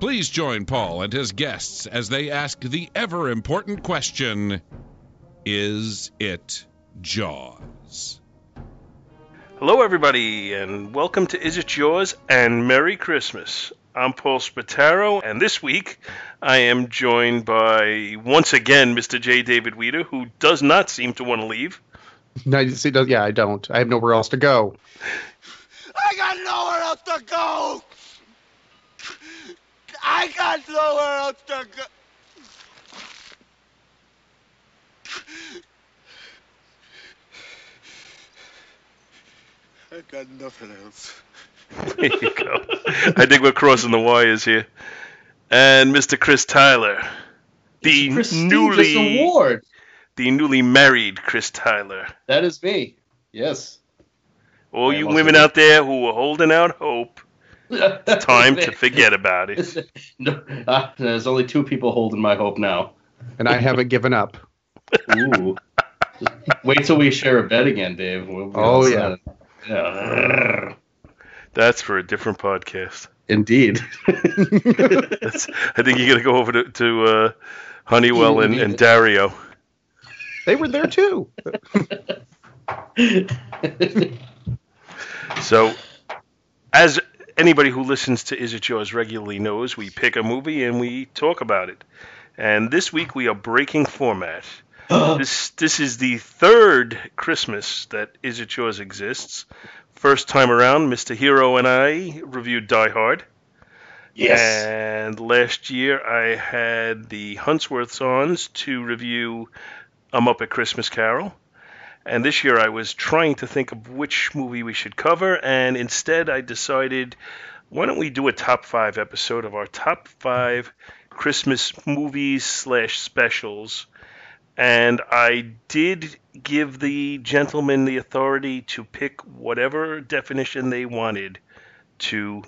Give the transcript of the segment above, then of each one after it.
Please join Paul and his guests as they ask the ever important question Is it Jaws? Hello, everybody, and welcome to Is It Jaws and Merry Christmas. I'm Paul Spataro, and this week I am joined by, once again, Mr. J. David Weeder, who does not seem to want to leave. No, see, yeah, I don't. I have nowhere else to go. I got nowhere else to go! I got nowhere else to go. I got nothing else. There you go. I think we're crossing the wires here. And Mr. Chris Tyler, the newly award. the newly married Chris Tyler. That is me. Yes. All I you women it. out there who are holding out hope, time to forget about it. no, ah, there's only two people holding my hope now. And I haven't given up. Ooh. Wait till we share a bed again, Dave. We'll be Oh, yeah. Yeah. That's for a different podcast. Indeed. I think you got to go over to, to uh, Honeywell and, and Dario. They were there too. So, as anybody who listens to Is It Jaws regularly knows, we pick a movie and we talk about it. And this week we are breaking format. this this is the third Christmas that Is It Jaws exists. First time around, Mr. Hero and I reviewed Die Hard. yes. And last year I had the Huntsworths on to review I'm Up A Muppet Christmas Carol. And this year I was trying to think of which movie we should cover, and instead I decided why don't we do a top five episode of our top five Christmas movies slash specials. And I did give the gentlemen the authority to pick whatever definition they wanted to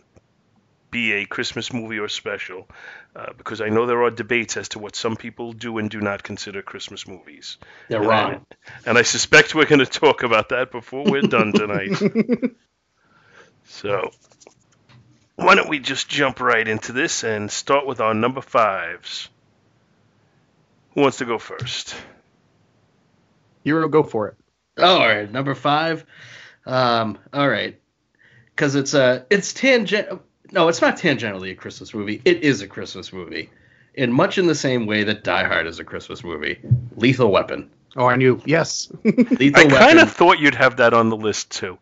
be a Christmas movie or special, uh, because I know there are debates as to what some people do and do not consider Christmas movies. They're wrong. And I suspect we're going to talk about that before we're done tonight. so, why don't we just jump right into this and start with our number fives? Who wants to go first? Hero, go for it. all right, number five. Um, all right, because it's a it's tangent. No, it's not tangentially a Christmas movie. It is a Christmas movie, in much in the same way that Die Hard is a Christmas movie. Lethal Weapon. Oh, I knew. Yes. Lethal Weapon. I kind of thought you'd have that on the list too.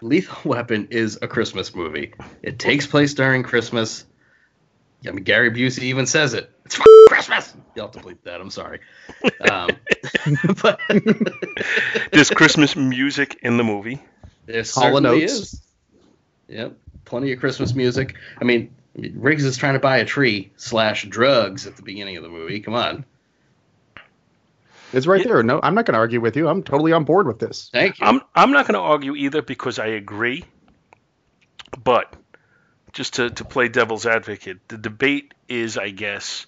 Lethal Weapon is a Christmas movie. It takes place during Christmas. I mean, Gary Busey even says it. It's f- Christmas. You'll have to bleep that. I'm sorry. Um, but There's Christmas music in the movie. there Hall and certainly is. Yep, plenty of Christmas music. I mean, Riggs is trying to buy a tree slash drugs at the beginning of the movie. Come on. It's right there. No, I'm not going to argue with you. I'm totally on board with this. Thank you. I'm I'm not going to argue either because I agree. But just to, to play devil's advocate, the debate is, I guess,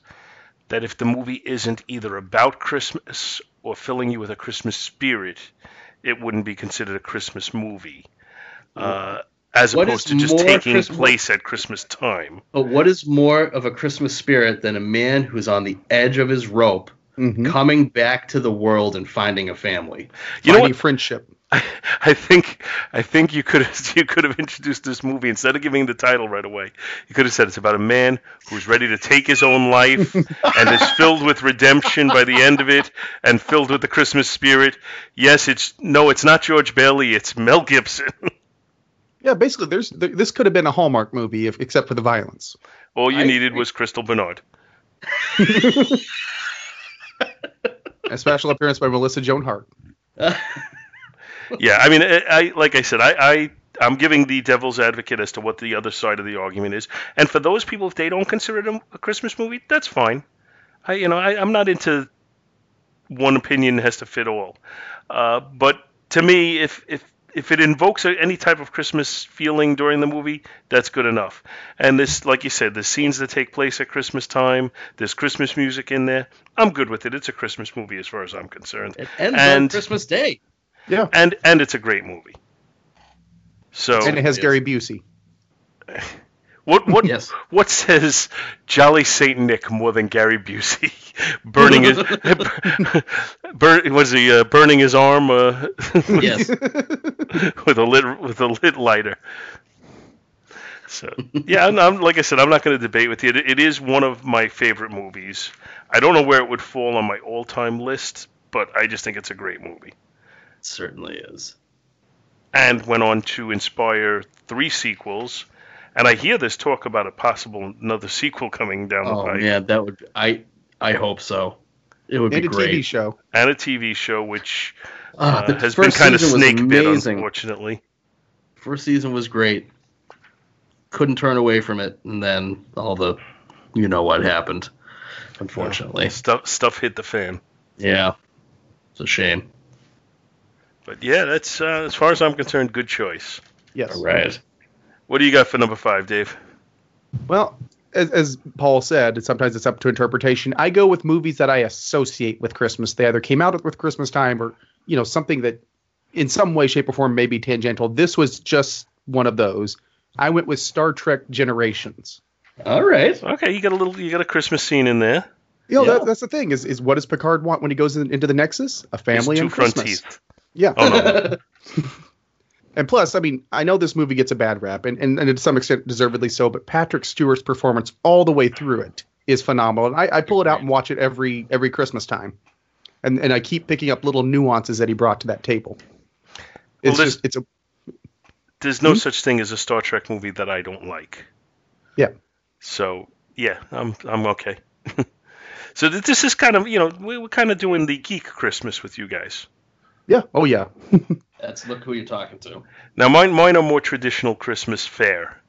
that if the movie isn't either about Christmas or filling you with a Christmas spirit, it wouldn't be considered a Christmas movie. Uh, as What opposed to just more taking Christmas- place at Christmas time. But what is more of a Christmas spirit than a man who's on the edge of his rope, Mhm. coming back to the world and finding a family? You know Finding what? friendship. I think I think you could have you could have introduced this movie instead of giving the title right away. You could have said it's about a man who's ready to take his own life and is filled with redemption by the end of it and filled with the Christmas spirit. Yes, it's no, it's not George Bailey, it's Mel Gibson. Yeah, basically, there's there, this could have been a Hallmark movie if, except for the violence. All you I needed agree. was Crystal Bernard. A special appearance by Melissa Joan Hart. Yeah, I mean, I, I like I said, I, I I'm giving the devil's advocate as to what the other side of the argument is, and for those people, if they don't consider it a, a Christmas movie, that's fine. I you know I, I'm not into one opinion has to fit all, uh, but to me, if if if it invokes any type of Christmas feeling during the movie, that's good enough. And this, like you said, the scenes that take place at Christmas time, there's Christmas music in there. I'm good with it. It's a Christmas movie as far as I'm concerned It ends on And- Christmas Day. Yeah, and and it's a great movie. So and it has Yes. Gary Busey. what what Yes. what says Jolly Saint Nick more than Gary Busey burning his burn was he uh, burning his arm uh, Yes. with a lit with a lit lighter. So yeah, I'm, I'm like I said, I'm not going to debate with you. It, it is one of my favorite movies. I don't know where it would fall on my all-time list, but I just think it's a great movie. It certainly is. and went on to inspire three sequels. And I hear there's talk about a possible another sequel coming down the Oh pipe, man, that would I I hope so. It would And be a great. TV show. and a TV show which uh, the has been first kind of season was snake bit, amazing. unfortunately. First season was great. Couldn't turn away from it, and then all the, you know what happened. Unfortunately, Stuff stuff hit the fan. yeah, it's a shame. But yeah, that's uh, as far as I'm concerned, good choice. Yes. All right. What do you got for number five, Dave? Well, as, as Paul said, sometimes it's up to interpretation. I go with movies that I associate with Christmas. They either came out with Christmas time or, you know, something that in some way, shape, or form may be tangential. This was just one of those. I went with Star Trek Generations. All right. Okay, you got a little, you got a Christmas scene in there. You know, Yeah. that, that's the thing is, is what does Picard want when he goes in, into the Nexus? A family His two and front teeth. Yeah. Oh no, And plus, I mean, I know this movie gets a bad rap, and, and, and to some extent deservedly so, but Patrick Stewart's performance all the way through it is phenomenal. And I, I pull it out and watch it every every Christmas time. And and I keep picking up little nuances that he brought to that table. Well, It's this- just it's a there's no hmm? such thing as a Star Trek movie that I don't like. Yeah. So yeah, I'm I'm okay. so th- this is kind of you know we, we're kind of doing the geek Christmas with you guys. yeah, oh yeah. That's look who you're talking to. Now mine mine are more traditional Christmas fare.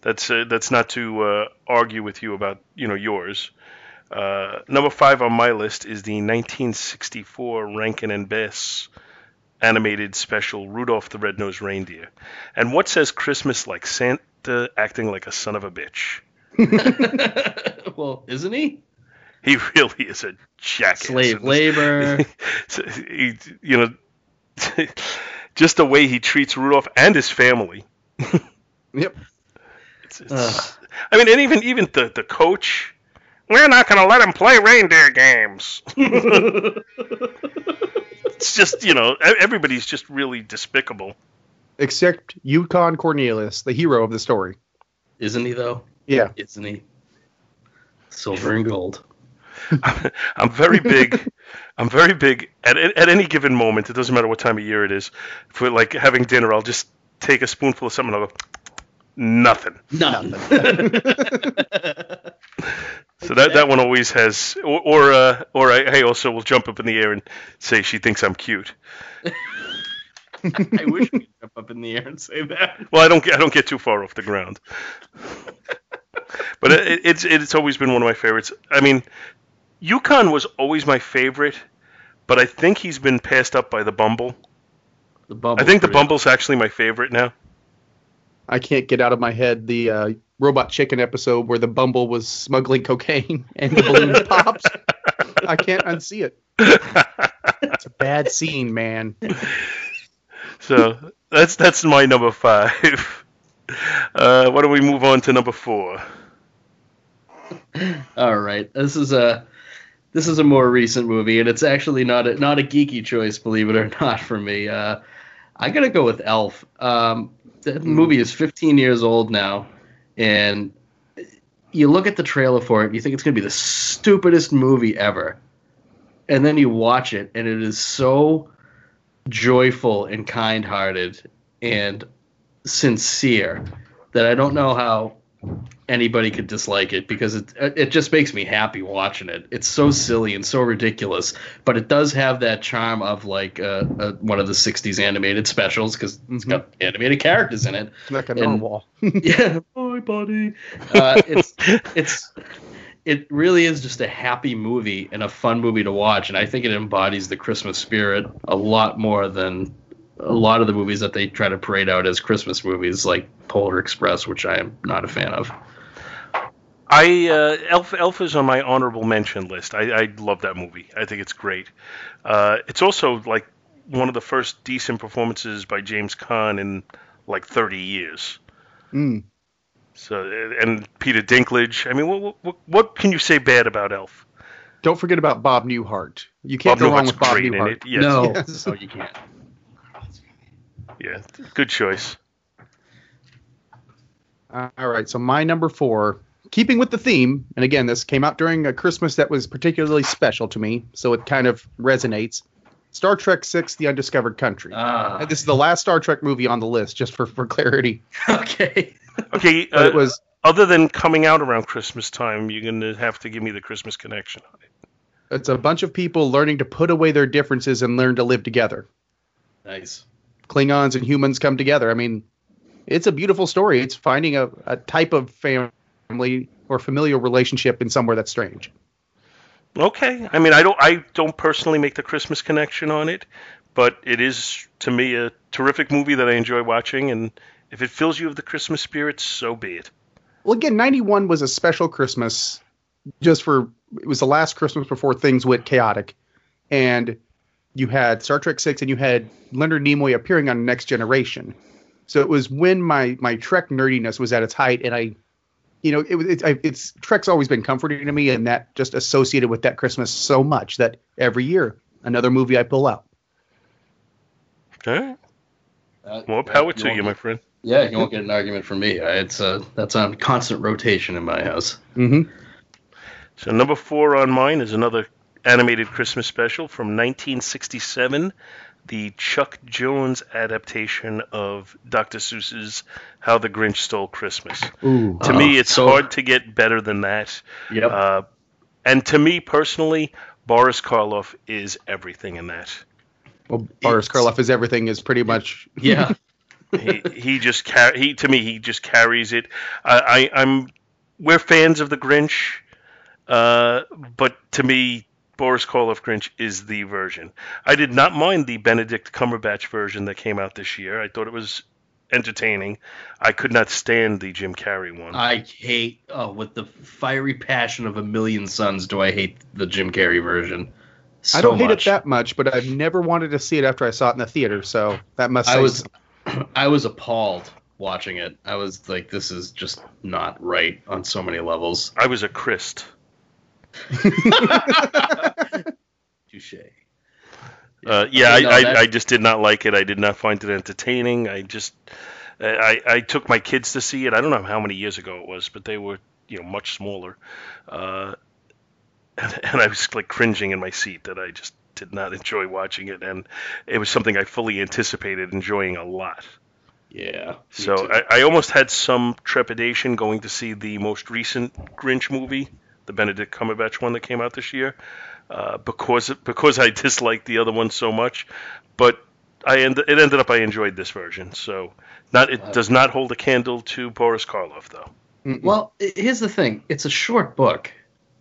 That's uh, that's not to uh, argue with you about you know yours. Uh, number five on my list is the 1964 Rankin and Bass animated special Rudolph the Red-Nosed Reindeer. And what says Christmas like Santa acting like a son of a bitch? well, isn't he? He really is a jackass. Slave labor. He, you know, just the way he treats Rudolph and his family. Yep. It's, it's, I mean, and even even the the coach, we're not going to let him play reindeer games. it's just you know everybody's just really despicable. Except Yukon Cornelius, the hero of the story. Isn't he though? Yeah. Isn't he? Silver and gold. I'm very big. I'm very big at at any given moment. It doesn't matter what time of year it is. For like having dinner, I'll just take a spoonful of something. and I'll go nothing. None. So that, that one always has, or or, uh, or I, I also will jump up in the air and say she thinks I'm cute. I wish we could jump up in the air and say that. Well, I don't get I don't get too far off the ground, but it, it's it's always been one of my favorites. I mean, Yukon was always my favorite, but I think he's been passed up by the Bumble. The bumble. I think the Bumble's actually my favorite now. I can't get out of my head the uh, Robot Chicken episode where the Bumble was smuggling cocaine and the balloon pops. I can't unsee it. It's a bad scene, man. So that's that's my number five. Uh, why don't we move on to number four? All right, this is a this is a more recent movie, and it's actually not a not a geeky choice, believe it or not, for me. Uh, I gotta go with Elf. Um, the movie is 15 years old now, and you look at the trailer for it, you think it's gonna be the stupidest movie ever, and then you watch it, and it is so joyful and kind-hearted and sincere that I don't know how anybody could dislike it because it it just makes me happy watching it. It's so silly and so ridiculous, but it does have that charm of like uh, uh, one of the '60s animated specials because it's got animated characters in it. Like a narwhal. yeah, hi buddy. Uh, it's it's it really is just a happy movie and a fun movie to watch, and I think it embodies the Christmas spirit a lot more than a lot of the movies that they try to parade out as Christmas movies, like Polar Express, which I am not a fan of. I uh, Elf Elf is on my honorable mention list. I, I love that movie. I think it's great. Uh, it's also like one of the first decent performances by James Caan in like 30 years. Mm. So and Peter Dinklage. I mean, what what, what can you say bad about Elf? Don't forget about Bob Newhart. You can't Bob go wrong with Bob great in Newhart. it. Yes. No, Yes. no, you can't. Yeah, good choice. All right, so my number four, keeping with the theme, and again, this came out during a Christmas that was particularly special to me, so it kind of resonates. Star Trek Six: The Undiscovered Country. Ah, And this is the last Star Trek movie on the list, just for, for clarity. okay. Okay, But uh, it was other than coming out around Christmas time, you're gonna have to give me the Christmas connection on it. it's a bunch of people learning to put away their differences and learn to live together. Nice. Klingons and humans come together. I mean, it's a beautiful story. It's finding a, a type of family or familial relationship in somewhere that's strange. Okay. I mean, I don't I don't personally make the Christmas connection on it, but it is to me a terrific movie that I enjoy watching and if it fills you with the Christmas spirit, so be it. Well, again, 91 was a special Christmas just for it was the last Christmas before things went chaotic. And you had Star Trek 6 and you had Leonard Nimoy appearing on Next Generation. So it was when my my Trek nerdiness was at its height and I you know, it was it's, I, it's Trek's always been comforting to me and that just associated with that Christmas so much that every year another movie I pull out. Okay. Uh, More power to won't you, get- my friend. Yeah, you won't get an argument from me. Uh, It's uh, that's on constant rotation in my house. Mm-hmm. So number 4 on mine is another animated Christmas special from 1967, the Chuck Jones adaptation of Dr. Seuss's How the Grinch Stole Christmas. Ooh. To Oh, me, it's so- hard to get better than that. Yep. Uh, and to me personally, Boris Karloff is everything in that. Well, Boris It's- Karloff is everything is pretty much yeah. He he just car- he to me he just carries it. I, I I'm we're fans of the Grinch, uh, but to me Boris Karloff Grinch is the version. I did not mind the Benedict Cumberbatch version that came out this year. I thought it was entertaining. I could not stand the Jim Carrey one. I hate oh with the fiery passion of a million suns do I hate the Jim Carrey version. So I don't hate much. it that much, but I've never wanted to see it after I saw it in the theater, so that must I was something. I was appalled watching it. I was like this is just not right on so many levels. I was a Christ. Touche. Uh, yeah, I, I, I just did not like it. I did not find it entertaining. I just, I, I took my kids to see it. I don't know how many years ago it was, but they were, you know, much smaller, uh, and, and I was like cringing in my seat that I just did not enjoy watching it, and it was something I fully anticipated enjoying a lot. Yeah. So. I, I almost had some trepidation going to see the most recent Grinch movie, the Benedict Cumberbatch one that came out this year, uh, because because I disliked the other one so much. But I end, it ended up I enjoyed this version. So not it does not hold a candle to Boris Karloff though. Mm-mm. Well, here's the thing. It's a short book.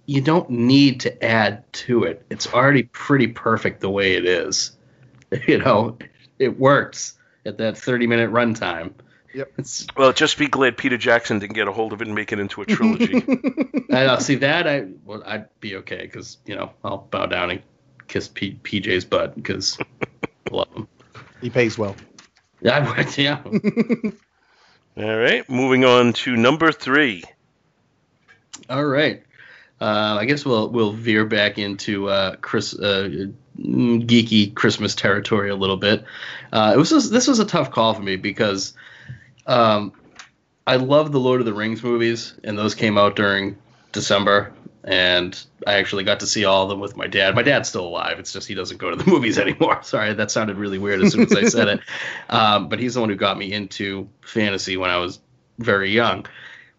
You don't need to add to it. It's already pretty perfect the way it is. You know, it works at that 30 minute runtime. Yep. It's, Well, just be glad Peter Jackson didn't get a hold of it and make it into a trilogy. I know, see that I well, I'd be okay because you know I'll bow down and kiss P, PJ's butt because I love him. He pays well. Yeah, I would. Yeah. All right, moving on to number three. All right. Uh, I guess we'll we'll veer back into uh, Chris uh, geeky Christmas territory a little bit. Uh, it was just, this was a tough call for me because um, I love the Lord of the Rings movies, and those came out during December, and I actually got to see all of them with my dad. My dad's still alive. It's just he doesn't go to the movies anymore. Sorry, that sounded really weird as soon as I said it. Um, but he's the one who got me into fantasy when I was very young.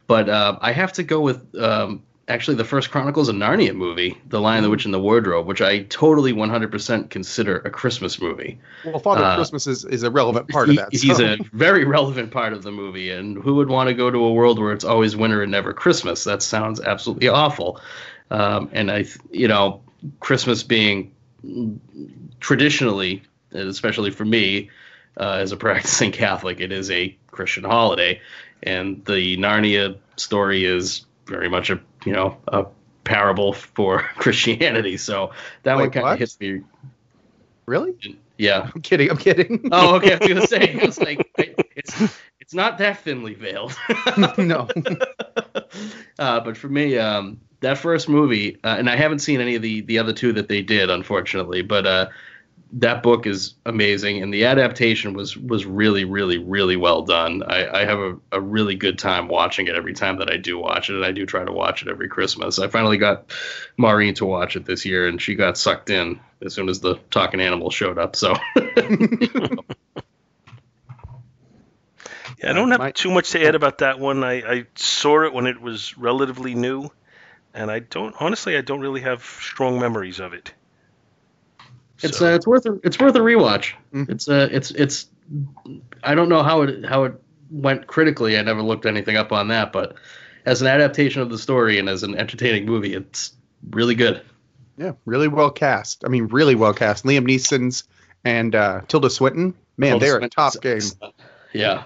But uh, I have to go with um, actually the first Chronicles of Narnia movie, The Lion, the Witch, and the Wardrobe, which I totally 100% consider a Christmas movie. Well, Father Uh, Christmas is, is a relevant part of He- that. He's a very relevant part of the movie, and who would want to go to a world where it's always winter and never Christmas? That sounds absolutely awful. Um, and I, you know, Christmas being traditionally, especially for me, uh, as a practicing Catholic, it is a Christian holiday, and the Narnia story is very much a you know a parable for Christianity. So that one kind of hits me. really? Yeah. I'm kidding. I'm kidding. Oh, okay. I was gonna say it's like it's it's not that thinly veiled. no. uh, but for me, um, that first movie, uh, and I haven't seen any of the the other two that they did, unfortunately. But uh, that book is amazing, and the adaptation was was really, really, really well done. I, I have a, a really good time watching it every time that I do watch it, and I do try to watch it every Christmas. I finally got Maureen to watch it this year, and she got sucked in as soon as the talking animal showed up. So. Yeah, I don't have too much to add about that one. I, I saw it when it was relatively new, and I don't honestly I don't really have strong memories of it. It's So- uh, it's worth a, it's worth a rewatch. Mhm. It's uh it's it's I don't know how it how it went critically. I never looked anything up on that, but as an adaptation of the story and as an entertaining movie, it's really good. Yeah, really well cast. I mean, really well cast. Liam Neeson's and uh, Tilda Swinton. Man, Tilda they're a Swinton's top game. Yeah.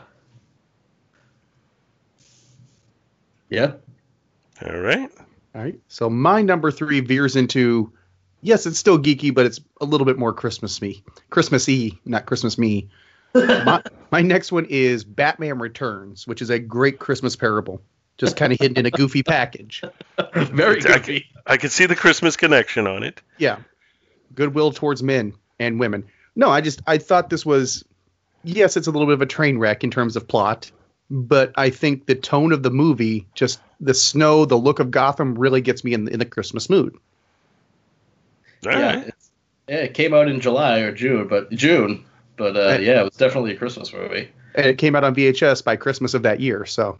Yeah. all right. All right. So my number three veers into, yes, it's still geeky, but it's a little bit more Christmas me, Christmassy, not Christmas me. my, my next one is Batman Returns, which is a great Christmas parable, just kind of hidden in a goofy package. Very I good. I can see the Christmas connection on it. Yeah, goodwill towards men and women. No, I just I thought this was, yes, it's a little bit of a train wreck in terms of plot, but I think the tone of the movie, just the snow, the look of Gotham, really gets me in in the Christmas mood. All yeah, right. yeah, it came out in July or June, but June. But uh, Right. yeah, it was definitely a Christmas movie. And it came out on VHS by Christmas of that year. So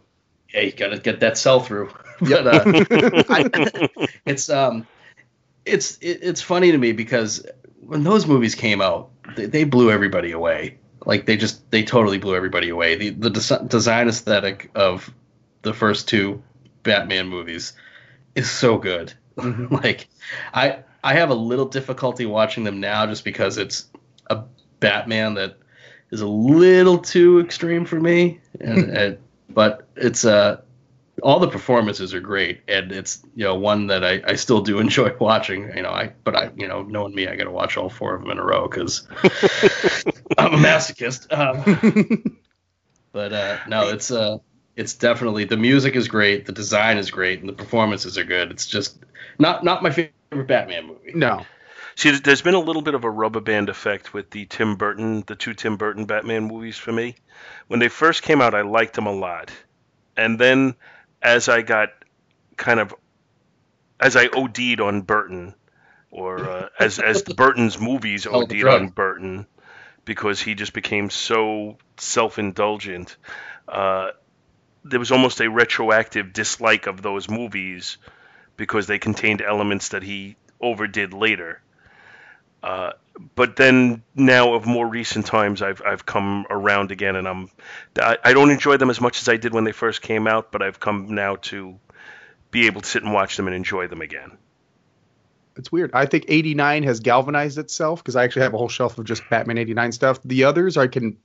Yeah, you gotta get that sell through. Yep. but uh, I, it's um, it's it, it's funny to me because when those movies came out, they, they blew everybody away. Like they just they totally blew everybody away. The the des- design aesthetic of the first two Batman movies is so good. like I I have a little difficulty watching them now just because it's a Batman that is a little too extreme for me. And, and but it's uh all the performances are great. And it's you know one that I, I still do enjoy watching. You know I but I you know knowing me I got to watch all four of them in a row because I'm a masochist. Um, but uh, no it's uh it's definitely the music is great the design is great and the performances are good. It's just not not my favorite Batman movie no, See, there's been a little bit of a rubber band effect with the Tim Burton, the two Tim Burton Batman movies for me. When they first came out, I liked them a lot, and then as I got kind of as I OD'd on Burton, or uh, as as Burton's movies Hell OD'd on Burton, because he just became so self-indulgent. Uh, there was almost a retroactive dislike of those movies because they contained elements that he overdid later. Uh, but then now of more recent times, I've I've come around again, and I'm I, I don't enjoy them as much as I did when they first came out, but I've come now to be able to sit and watch them and enjoy them again. it's weird. I think 89 has galvanized itself because I actually have a whole shelf of just Batman 89 stuff. The others I can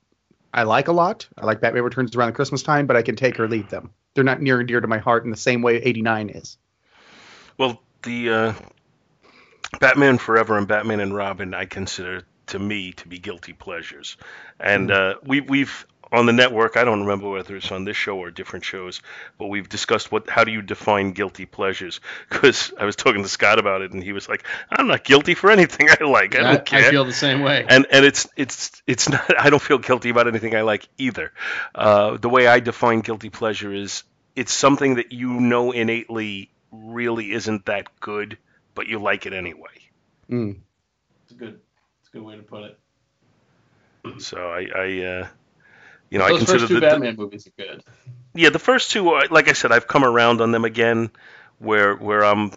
I like a lot. I like Batman Returns around Christmas time, but I can take or leave them. They're not near and dear to my heart in the same way 89 is. Well, the uh, Batman Forever and Batman and Robin, I consider to me to be guilty pleasures, and uh, we we've on the network. I don't remember whether it's on this show or different shows, but we've discussed what how do you define guilty pleasures? Because I was talking to Scott about it, and he was like, "I'm not guilty for anything I like. I don't I, care." I feel the same way. and and it's it's it's not. I don't feel guilty about anything I like either. Uh, the way I define guilty pleasure is it's something that you know innately really isn't that good, but you like it anyway. Mm. It's a good, it's a good way to put it. So I, I uh, you know, I Those consider first two the, the Batman movies are good. yeah the first two. uh, Like I said, I've come around on them again, where where I'm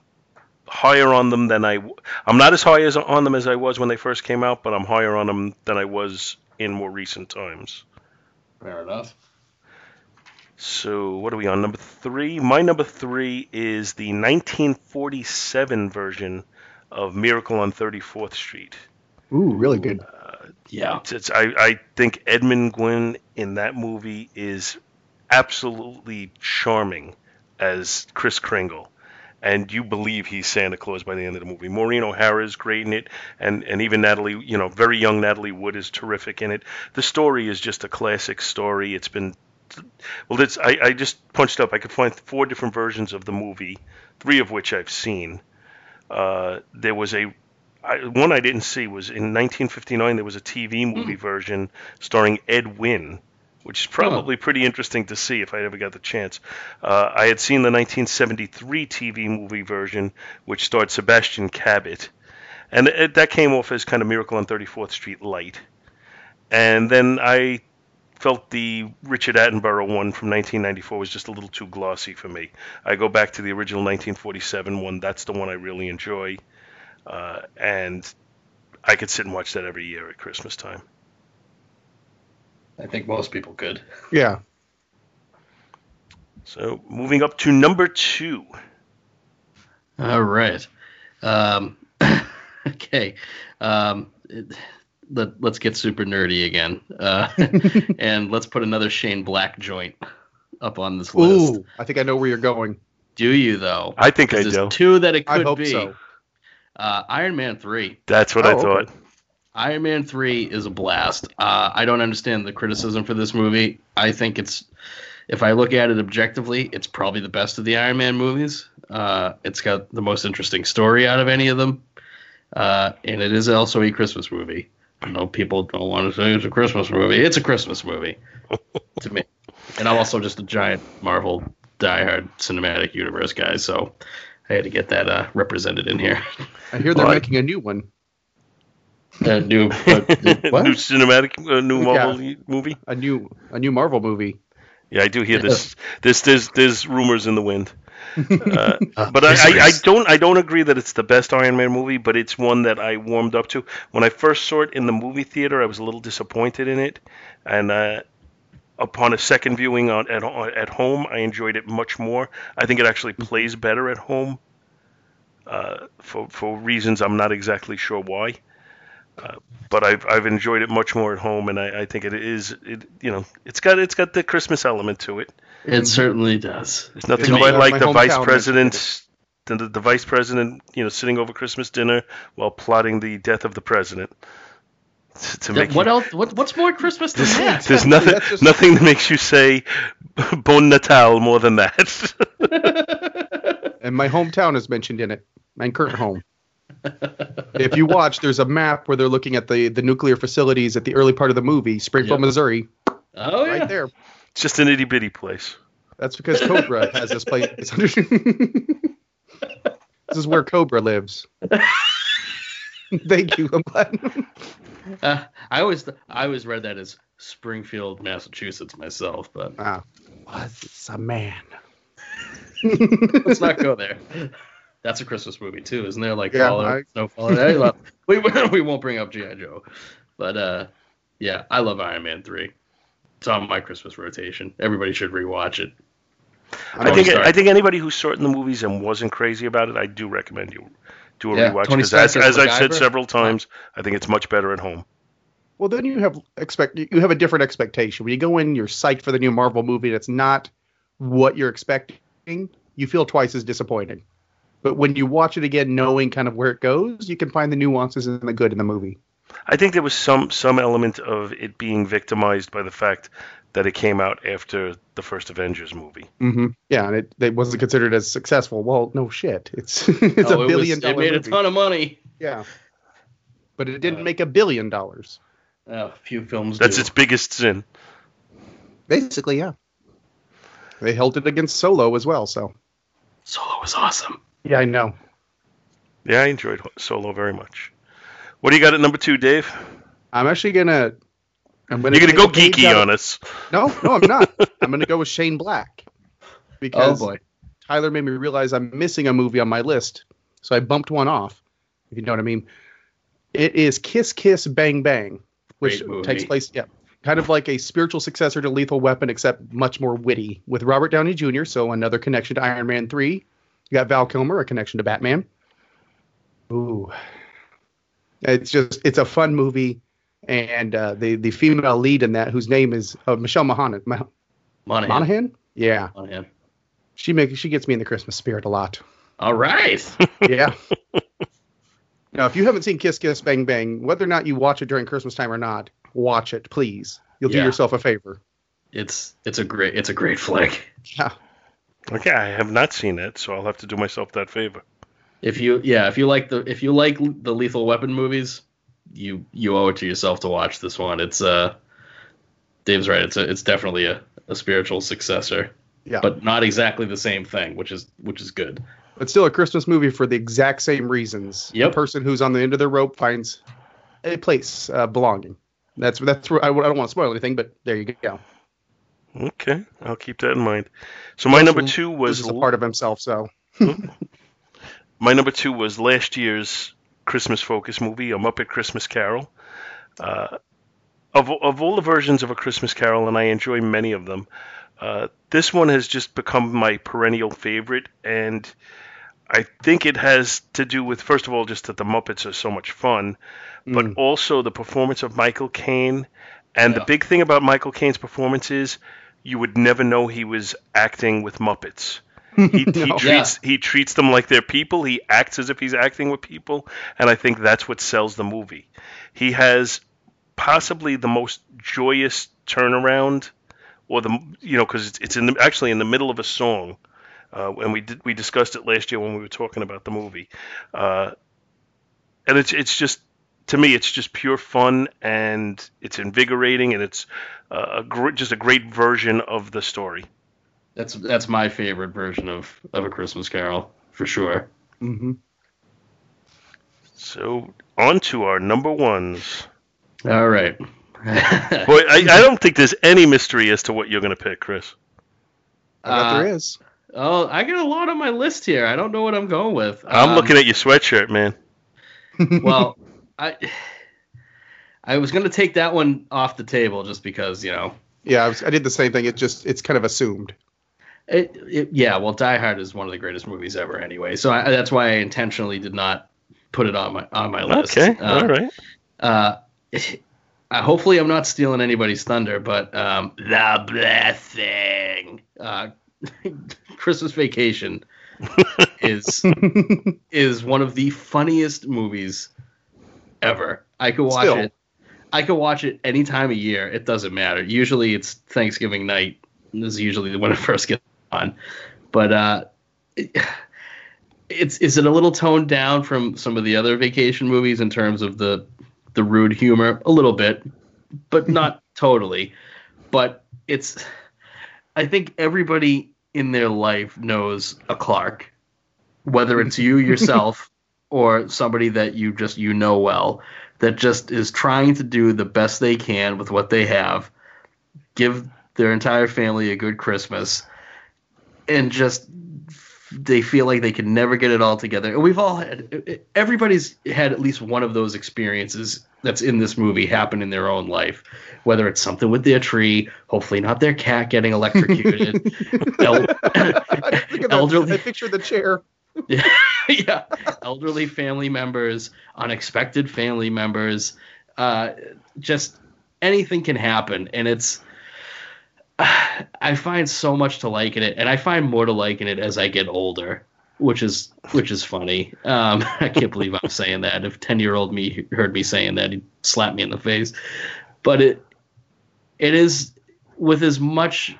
higher on them than I. I'm not as high as on them as I was when they first came out, but I'm higher on them than I was in more recent times. Fair enough. So what are we on number three? My number three is the 1947 version of Miracle on 34th Street. Ooh, really good. Uh, yeah. It's, it's, I, I think Edmund Gwenn in that movie is absolutely charming as Kris Kringle. And you believe he's Santa Claus by the end of the movie. Maureen O'Hara is great in it, and, and even Natalie, you know, very young Natalie Wood is terrific in it. The story is just a classic story. It's been, well, it's, I, I just punched up. I could find four different versions of the movie, three of which I've seen. Uh, there was a I, one I didn't see was in 1959. There was a TV movie version starring Ed Wynn, which is probably pretty interesting to see if I ever got the chance. Uh, I had seen the 1973 TV movie version, which starred Sebastian Cabot, and it, that came off as kind of Miracle on 34th Street light. And then I felt the Richard Attenborough one from 1994 was just a little too glossy for me. I go back to the original 1947 one. That's the one I really enjoy. Uh, and I could sit and watch that every year at Christmas time. I think most people could. Yeah. So moving up to number two. All right. Um, okay. Um, it, let, let's get super nerdy again. Uh, and let's put another Shane Black joint up on this list. Ooh, I think I know where you're going. Do you, though? I think I 'Cause do. two that it I could hope be. so. Uh, Iron Man 3. That's what Oh, I okay. thought. Iron Man 3 is a blast. Uh, I don't understand the criticism for this movie. I think it's, if I look at it objectively, it's probably the best of the Iron Man movies. Uh, it's got the most interesting story out of any of them. Uh, and it is also a Christmas movie. I know people don't want to say it's a Christmas movie. It's a Christmas movie to me. And I'm also just a giant Marvel diehard cinematic universe guy, so I had to get that uh, represented in here. I hear they're Well, making a new one. A new, uh, What? new cinematic, uh, new Yeah. Marvel movie. A new a new Marvel movie. Yeah, I do hear this. This there's there's rumors in the wind. Uh, Uh, but I, I, I don't I don't agree that it's the best Iron Man movie, but it's one that I warmed up to. When I first saw it in the movie theater, I was a little disappointed in it, and uh, upon a second viewing on at at home, I enjoyed it much more. I think it actually plays better at home, uh, for for reasons I'm not exactly sure why. Uh, but I've I've enjoyed it much more at home, and I, I think it is it you know it's got it's got the Christmas element to it. It certainly does. It's nothing To quite like my the vice president, the, the, the vice president, you know, sitting over Christmas dinner while plotting the death of the president. To, to make what you- else? What, what's more Christmas than that? There's nothing, just- nothing that makes you say "Bon Natal" more than that. And my hometown is mentioned in it. My current home. if you watch, there's a map where they're looking at the, the nuclear facilities at the early part of the movie, Springfield, Yep. Missouri. oh yeah. Right there. It's just an itty bitty place. That's because Cobra has this place. It's under- this is where Cobra lives. Thank you. I'm glad. Uh, I always I always read that as Springfield, Massachusetts myself, but ah, was a man. let's not go there. That's a Christmas movie too, isn't there? Like Yeah, Fallout, I- Snowfall. Hey, well, we we won't bring up GI Joe, but uh, yeah, I love Iron Man three. It's on my Christmas rotation. Everybody should rewatch it. I think Stark. I think anybody who's saw it in the movies and wasn't crazy about it, I do recommend you do a Yeah, rewatch because as, as as I've said several times, I think it's much better at home. Well, then you have expect you have a different expectation. When you go in, you're psyched for the new Marvel movie, and it's not what you're expecting. You feel twice as disappointing. But when you watch it again, knowing kind of where it goes, you can find the nuances and the good in the movie. I think there was some some element of it being victimized by the fact that it came out after the first Avengers movie. Mm-hmm. Yeah, and it, it wasn't considered as successful. Well, no shit. It's it's Oh, a it billion was- dollar It made movie. a ton of money. Yeah, but it didn't Uh, make a billion dollars. Oh, few films That's do. its biggest sin. Basically, yeah. They held it against Solo as well. So Solo was awesome. yeah, I know. Yeah, I enjoyed Solo very much. What do you got at number two, Dave? I'm actually gonna. I'm gonna. You're gonna go geeky out on us. No, no, I'm not. I'm gonna go with Shane Black Oh because boy. Tyler made me realize I'm missing a movie on my list, so I bumped one off. If you know what I mean. It is Kiss Kiss Bang Bang, which takes place, yeah, kind of like a spiritual successor to Lethal Weapon, except much more witty. With Robert Downey Jr., so another connection to Iron Man three. You got Val Kilmer, a connection to Batman. Ooh, it's just it's a fun movie, and uh, the the female lead in that, whose name is uh, Michelle Monaghan. Ma- Monahan. Monaghan, yeah, Monahan. she makes she gets me in the Christmas spirit a lot. All right. Yeah. now, if you haven't seen Kiss Kiss Bang Bang, whether or not you watch it during Christmas time or not, watch it, please. You'll do yourself a favor. It's it's a great it's a great flick. Yeah. Okay, I have not seen it, so I'll have to do myself that favor. If you yeah, if you like the if you like the Lethal Weapon movies, you you owe it to yourself to watch this one. It's uh Dave's right. It's a, it's definitely a, a spiritual successor, Yeah. but not exactly the same thing, which is which is good. But still a Christmas movie for the exact same reasons. Yep. The person who's on the end of their rope finds a place uh, belonging. That's that's where I, I don't want to spoil anything, but there you go. Okay, I'll keep that in mind. So my number two was Loses a part of himself, so my number two was last year's Christmas focus movie, A Muppet Christmas Carol. Uh, of of all the versions of A Christmas Carol, and I enjoy many of them, uh, this one has just become my perennial favorite, and I think it has to do with first of all just that the Muppets are so much fun, but Mm. also the performance of Michael Caine. And the big thing about Michael Caine's performance is you would never know he was acting with Muppets. He, he No. treats he treats them like they're people. He acts as if he's acting with people, and I think that's what sells the movie. He has possibly the most joyous turnaround, or the you know because it's, it's in the, actually in the middle of a song, uh, and we did we discussed it last year when we were talking about the movie, uh, and it's it's just to me it's just pure fun and it's invigorating and it's uh, a gr- just a great version of the story. That's that's my favorite version of of a Christmas Carol for sure. hmm So on to our number ones. All right. Boy, I, I don't think there's any mystery as to what you're going to pick, Chris. I bet Uh, there is. Oh, I got a lot on my list here. I don't know what I'm going with. I'm Um, looking at your sweatshirt, man. well, I I was gonna take that one off the table just because you know Yeah, I, was, I did the same thing. It just it's kind of assumed. It, it. Yeah, well, Die Hard is one of the greatest movies ever, anyway. So I, that's why I intentionally did not put it on my on my list. Okay, Uh, all right. Uh, uh, hopefully, I'm not stealing anybody's thunder, but um, the blessing, uh, Christmas Vacation, is is one of the funniest movies ever. I could watch Still. it. I could watch it any time of year. It doesn't matter. Usually, it's Thanksgiving night. This is usually when it first gets on, but uh, it, it's is it a little toned down from some of the other vacation movies in terms of the the rude humor? A little bit, but not totally. But it's I think everybody in their life knows a Clark, whether it's you yourself or somebody that you just you know well that just is trying to do the best they can with what they have, give their entire family a good Christmas, and just they feel like they can never get it all together. And we've all had everybody's had at least one of those experiences that's in this movie happen in their own life, whether it's something with their tree, hopefully not their cat getting electrocuted, el- elderly I picture the chair. yeah, elderly family members, unexpected family members, uh, just anything can happen, and it's. I find so much to like in it, and I find more to like in it as I get older, which is which is funny. Um, I can't believe I'm saying that. If ten year old me heard me saying that, he'd slap me in the face. But it it is with as much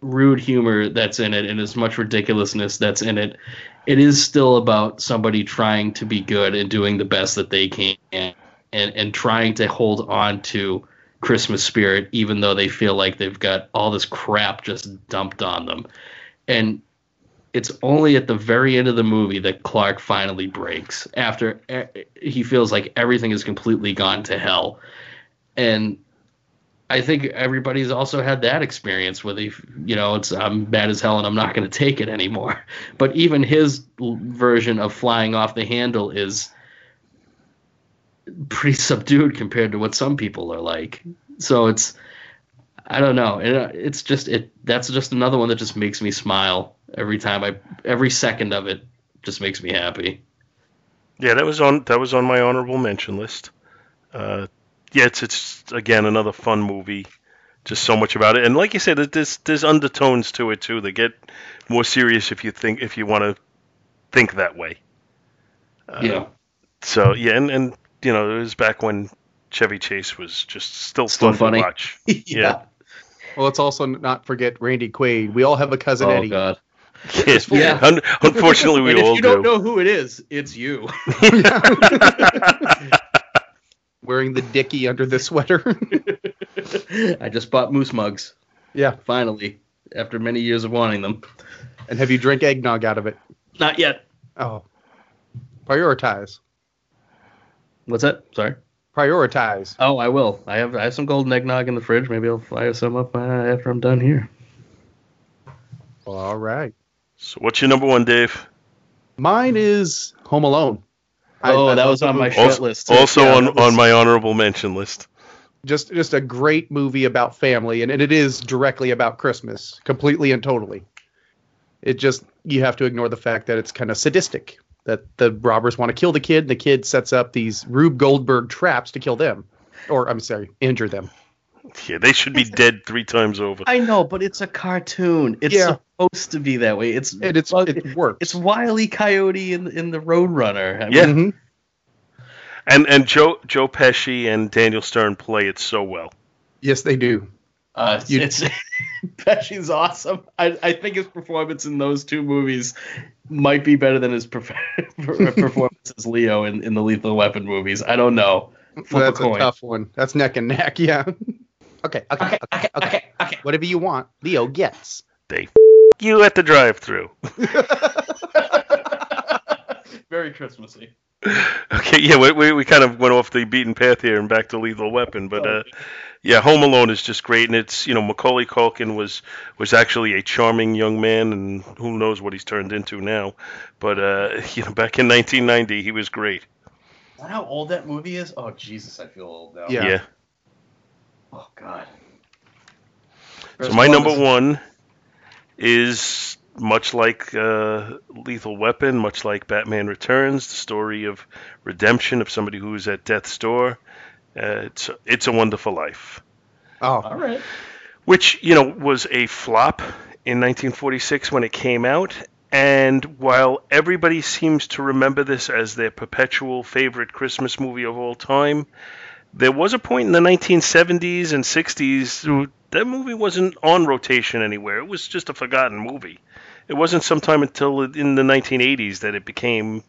rude humor that's in it and as much ridiculousness that's in it, it is still about somebody trying to be good and doing the best that they can and, and trying to hold on to Christmas spirit even though they feel like they've got all this crap just dumped on them. And it's only at the very end of the movie that Clark finally breaks after he feels like everything has completely gone to hell. And I think everybody's also had that experience where they, you know, it's I'm bad as hell and I'm not going to take it anymore. But even his version of flying off the handle is pretty subdued compared to what some people are like. So it's, I don't know. It, it's just it. That's just another one that just makes me smile every time I every second of it just makes me happy. Yeah, that was on that was on my honorable mention list. Uh, yeah, it's it's again another fun movie. Just so much about it, and like you said, there's there's undertones to it too. They get more serious if you think if you want to think that way. Uh, yeah. So yeah, and and you know it was back when Chevy Chase was just still, still fun funny. to watch. yeah. yeah. Well, let's also not forget Randy Quaid. We all have a cousin oh, Eddie. God. Yes, yeah. Un- unfortunately, we and all if you do. don't know who it is, it's you. wearing the dicky under the sweater. I just bought moose mugs. Yeah. Finally, after many years of wanting them. And have you drank eggnog out of it? Not yet. Oh. Prioritize. What's that? Sorry. Prioritize. Oh, I will. I have I have some golden eggnog in the fridge. Maybe I'll fire some up uh, after I'm done here. Well, all right. So, what's your number one, Dave? Mine is Home Alone. Oh, I, I that was on my shit also, list. Too. Also yeah, on, was, on my honorable mention list. Just just a great movie about family, and, and it is directly about Christmas, completely and totally. It just you have to ignore the fact that it's kind of sadistic. That the robbers want to kill the kid, and the kid sets up these Rube Goldberg traps to kill them, or I'm sorry, injure them. Yeah, they should be dead three times over. I know, but it's a cartoon. It's yeah. supposed to be that way. It's and it's it works. It's Wile E. Coyote in in the Roadrunner. I mean, yeah. Mm-hmm. And and Joe Joe Pesci and Daniel Stern play it so well. Yes, they do. Uh, you, it's Pesci's awesome. I, I think his performance in those two movies might be better than his performance as Leo in, in the Lethal Weapon movies. I don't know. Flip That's a, a tough one. That's neck and neck. Yeah. Okay, okay, okay, okay, okay, okay. Whatever you want, Leo gets. They f- you at the drive-through. Very Christmassy. Okay, yeah, we, we, we kind of went off the beaten path here and back to Lethal Weapon, but uh, yeah, Home Alone is just great, and it's you know Macaulay Culkin was was actually a charming young man, and who knows what he's turned into now, but uh, you know back in 1990 he was great. Is that how old that movie is? Oh Jesus, I feel old now. Yeah. yeah. Oh God. So my number one is much like uh, Lethal Weapon, much like Batman Returns, the story of redemption of somebody who's at death's door. Uh, it's it's a Wonderful Life. Oh, all right. Which you know was a flop in 1946 when it came out, and while everybody seems to remember this as their perpetual favorite Christmas movie of all time, there was a point in the 1970s and 60s that movie wasn't on rotation anywhere. It was just a forgotten movie. It wasn't sometime until in the 1980s that it became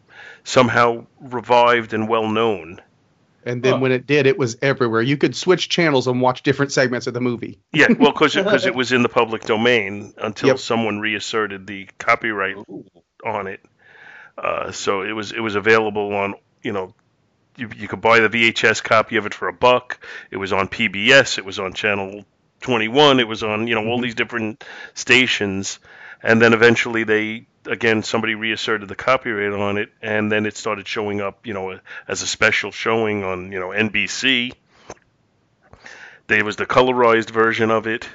somehow revived and well known. And then when it did, it was everywhere. You could switch channels and watch different segments of the movie. Yeah, well, because it was in the public domain until yep. someone reasserted the copyright on it. Uh, so it was it was available on you know you, you could buy the VHS copy of it for a buck. It was on PBS. It was on Channel 21. It was on you know all mm-hmm. these different stations, and then eventually they again somebody reasserted the copyright on it, and then it started showing up you know as a special showing on you know NBC. There was the colorized version of it.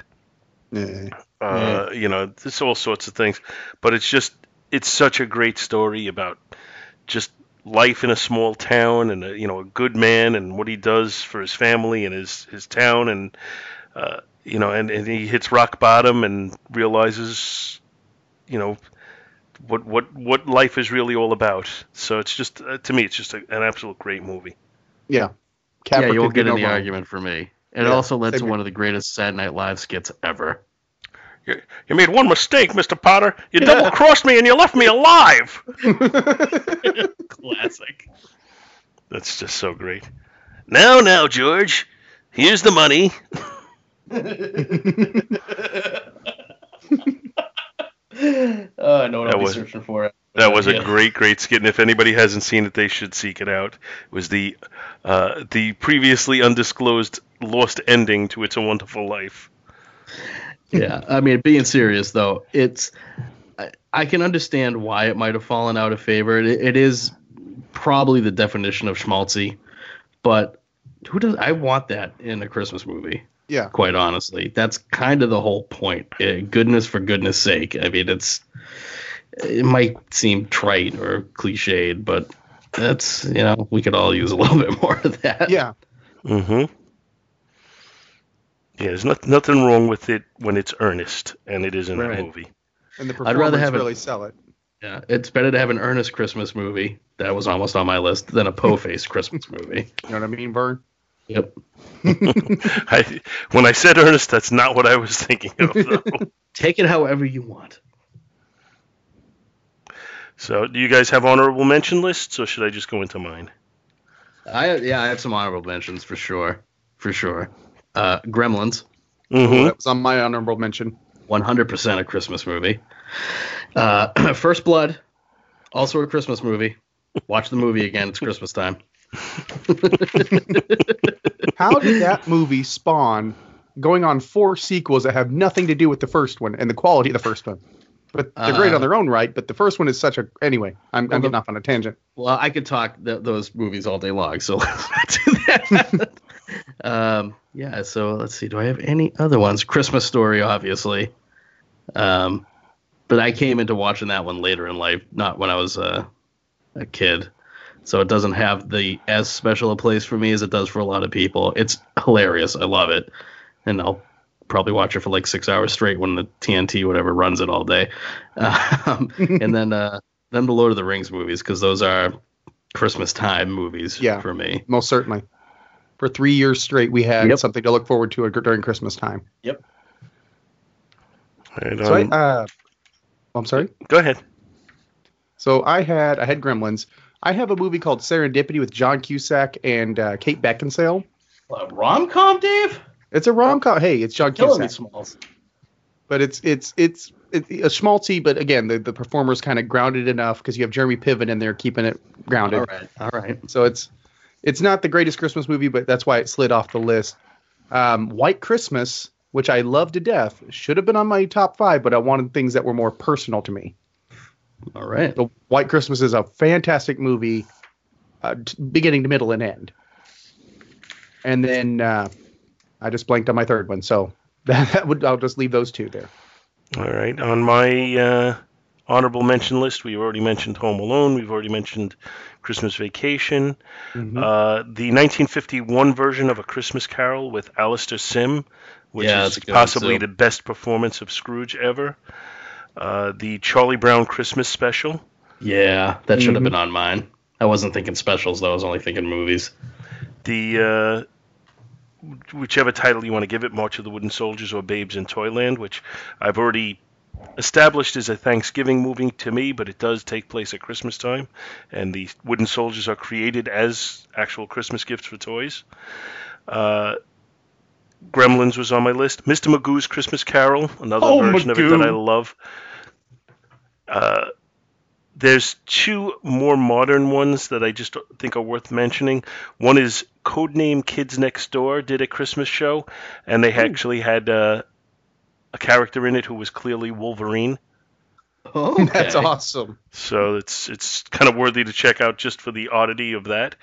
Yeah. Uh, You know, there's all sorts of things, but it's just it's such a great story about just life in a small town and a, you know a good man and what he does for his family and his his town and uh, you know and, and he hits rock bottom and realizes you know what what what life is really all about. So it's just uh, to me it's just a, an absolute great movie. Yeah. yeah, you won't get be any no wrong. argument from me. It Yeah, also led same to here. one of the greatest Saturday Night Live skits ever. You, you made one mistake, Mr. Potter. You double crossed me and you left me alive. Classic. That's just so great. Now, now, George, here's the money. Oh, I know what That I'll be was- searching for. That was a great, great skit, and if anybody hasn't seen it, they should seek it out. It was the uh, the previously undisclosed lost ending to "It's a Wonderful Life." yeah, I mean, being serious though, it's I, I can understand why it might have fallen out of favor. It, it is probably the definition of schmaltzy, but who does I want that in a Christmas movie? Yeah. Quite honestly, that's kind of the whole point. Uh, goodness for goodness sake. I mean, it's it might seem trite or cliched, but that's you know we could all use a little bit more of that. Yeah. Mm-hmm. Yeah, there's not, nothing wrong with it when it's earnest, and it is in Right. a movie. And the I'd rather have it- really sell it. Yeah, it's better to have an earnest Christmas movie that was almost on my list than a po-faced Christmas movie. You know what I mean, Vern? Yep. I, when I said Ernest, that's not what I was thinking of. Though. Take it however you want. so, do you guys have honorable mention lists, or should I just go into mine? I yeah, I have some honorable mentions for sure, for sure. Uh, Gremlins, Mm-hmm. That was on my honorable mention. 100% a Christmas movie. Uh, First Blood, also a Christmas movie. Watch the movie again. It's Christmas time. How did that movie spawn going on four sequels that have nothing to do with the first one and the quality of the first one? But they're great Uh, on their own right, but the first one is such a. Anyway, I'm, Well, I'm getting off on a tangent. Well, I could talk th- those movies all day long, so let's not do that. um, yeah, so let's see. Do I have any other ones? Christmas Story, obviously. Um, but I came into watching that one later in life, not when I was uh, a kid. So it doesn't have the as special a place for me as it does for a lot of people. It's hilarious. I love it, and I'll probably watch it for like six hours straight when the TNT whatever runs it all day. Um, and then uh, then the Lord of the Rings movies because those are Christmas time movies Yeah. for me. Most certainly. For three years straight, we had Yep. something to look forward to during Christmas time. Right, So I, um, uh, I'm sorry. go ahead. So I had I had Gremlins. I have a movie called Serendipity with John Cusack and uh, Kate Beckinsale. A rom com, Dave? It's a rom com. Hey, it's John Killing me, Cusack, Smalls. but it's it's it's it's a schmaltzy. But again, the the performer's kind of grounded enough because you have Jeremy Piven in there keeping it grounded. All right, all right. So it's it's not the greatest Christmas movie, but that's why it slid off the list. Um, White Christmas, which I love to death, should have been on my top five, but I wanted things that were more personal to me. All right. The White Christmas is a fantastic movie, uh, t- beginning to middle and end. And then uh, I just blanked on my third one, so that, that would I'll just leave those two there. All right. On my uh, honorable mention list, we already mentioned Home Alone. We've already mentioned Christmas Vacation. Mm-hmm. Uh, the 1951 version of A Christmas Carol with Alastair Sim, which Yeah, is that's a good one, possibly the best performance of Scrooge ever. Uh, the Charlie Brown Christmas special. Yeah, that should have Mhm. been on mine. I wasn't thinking specials though. I was only thinking movies. The uh, whichever title you want to give it, March of the Wooden Soldiers or Babes in Toyland, which I've already established is a Thanksgiving movie to me, but it does take place at Christmas time, and the wooden soldiers are created as actual Christmas gifts for toys. Uh, Gremlins was on my list. Mr. Magoo's Christmas Carol, another Oh, version of it that I love. Uh, there's two more modern ones that I just think are worth mentioning. One is Codename Kids Next Door did a Christmas show, and they actually had uh, a character in it who was clearly Wolverine. Oh, That's awesome. So it's it's kind of worthy to check out just for the oddity of that.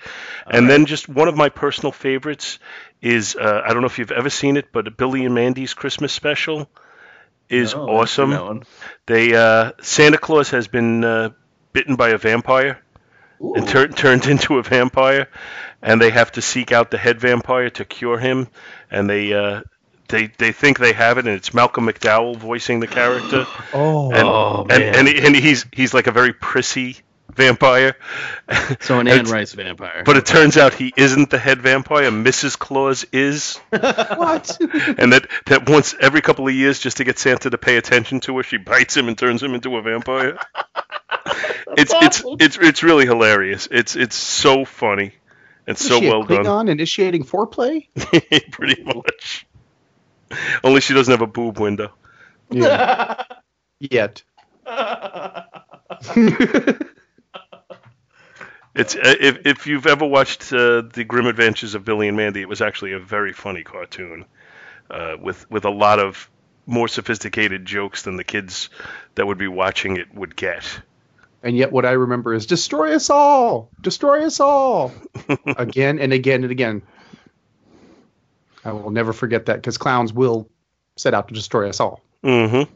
and then just one of my personal favorites is uh, I don't know if you've ever seen it, but Billy and Mandy's Christmas special is awesome. They uh, Santa Claus has been uh, bitten by a vampire, and tur- turned into a vampire, and they have to seek out the head vampire to cure him, and they uh, they they think they have it, and it's Malcolm McDowell voicing the character, Oh, and Oh, and, man. and, he- and he's he's like a very prissy vampire. So an Anne Rice vampire. But it turns out he isn't the head vampire. Mrs. Claus is, what? and that that once every couple of years, just to get Santa to pay attention to her, she bites him and turns him into a vampire. it's it's awesome. it's it's really hilarious. It's it's so funny and Is so she a well done. Klingon initiating foreplay? Pretty much. Only she doesn't have a boob window. Yeah. Yet. It's uh, if if you've ever watched uh, the Grim Adventures of Billy and Mandy, it was actually a very funny cartoon uh, with with a lot of more sophisticated jokes than the kids that would be watching it would get. and yet, what I remember is destroy us all, destroy us all, again and again and again. I will never forget that because clowns will set out to destroy us all. Mm-hmm.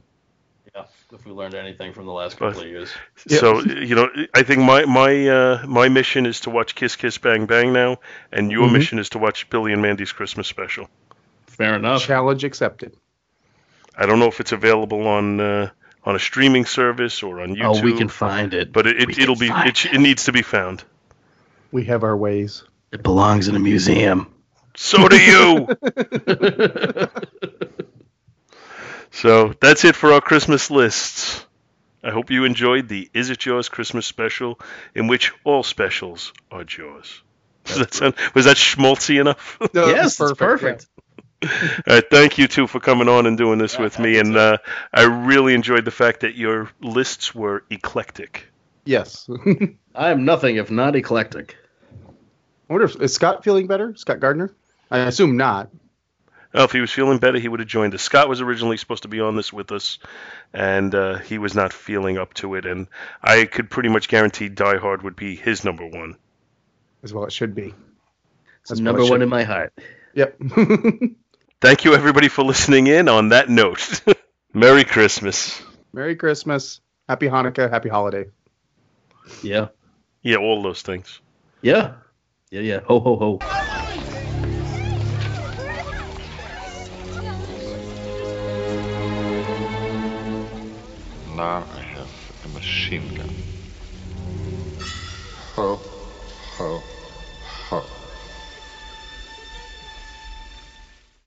yeah, if we learned anything from the last couple of years. Yeah. So you know, I think my my uh, my mission is to watch Kiss Kiss Bang Bang now, and your Mhm. mission is to watch Billy and Mandy's Christmas special. Fair enough. Challenge accepted. I don't know if it's available on uh, on a streaming service or on YouTube. Oh, we can find it. but it, it, it'll be it, it needs to be found. We have our ways. It belongs in a museum. So do you. so that's it for our Christmas lists. I hope you enjoyed the Is It Jaws Christmas special, in which all specials are Jaws. Does that sound, was that schmaltzy enough? No, yes, it's perfect. right, thank you two for coming on and doing this Yeah, with me, and uh, I really enjoyed the fact that your lists were eclectic. Yes. I am nothing if not eclectic. I wonder if is Scott feeling better? Scott Gardner? I assume not. Well, if he was feeling better, he would have joined us. Scott was originally supposed to be on this with us, and uh, he was not feeling up to it. And I could pretty much guarantee Die Hard would be his number one. As well, it should be. It's That's number one should- in my heart. Yep. Thank you, everybody, for listening in. On that note, Merry Christmas. Merry Christmas. Happy Hanukkah. Happy holiday. Yeah. Yeah, all those things. Yeah. Yeah, yeah. Ho, ho, ho. now I have a machine gun. Ho, ho.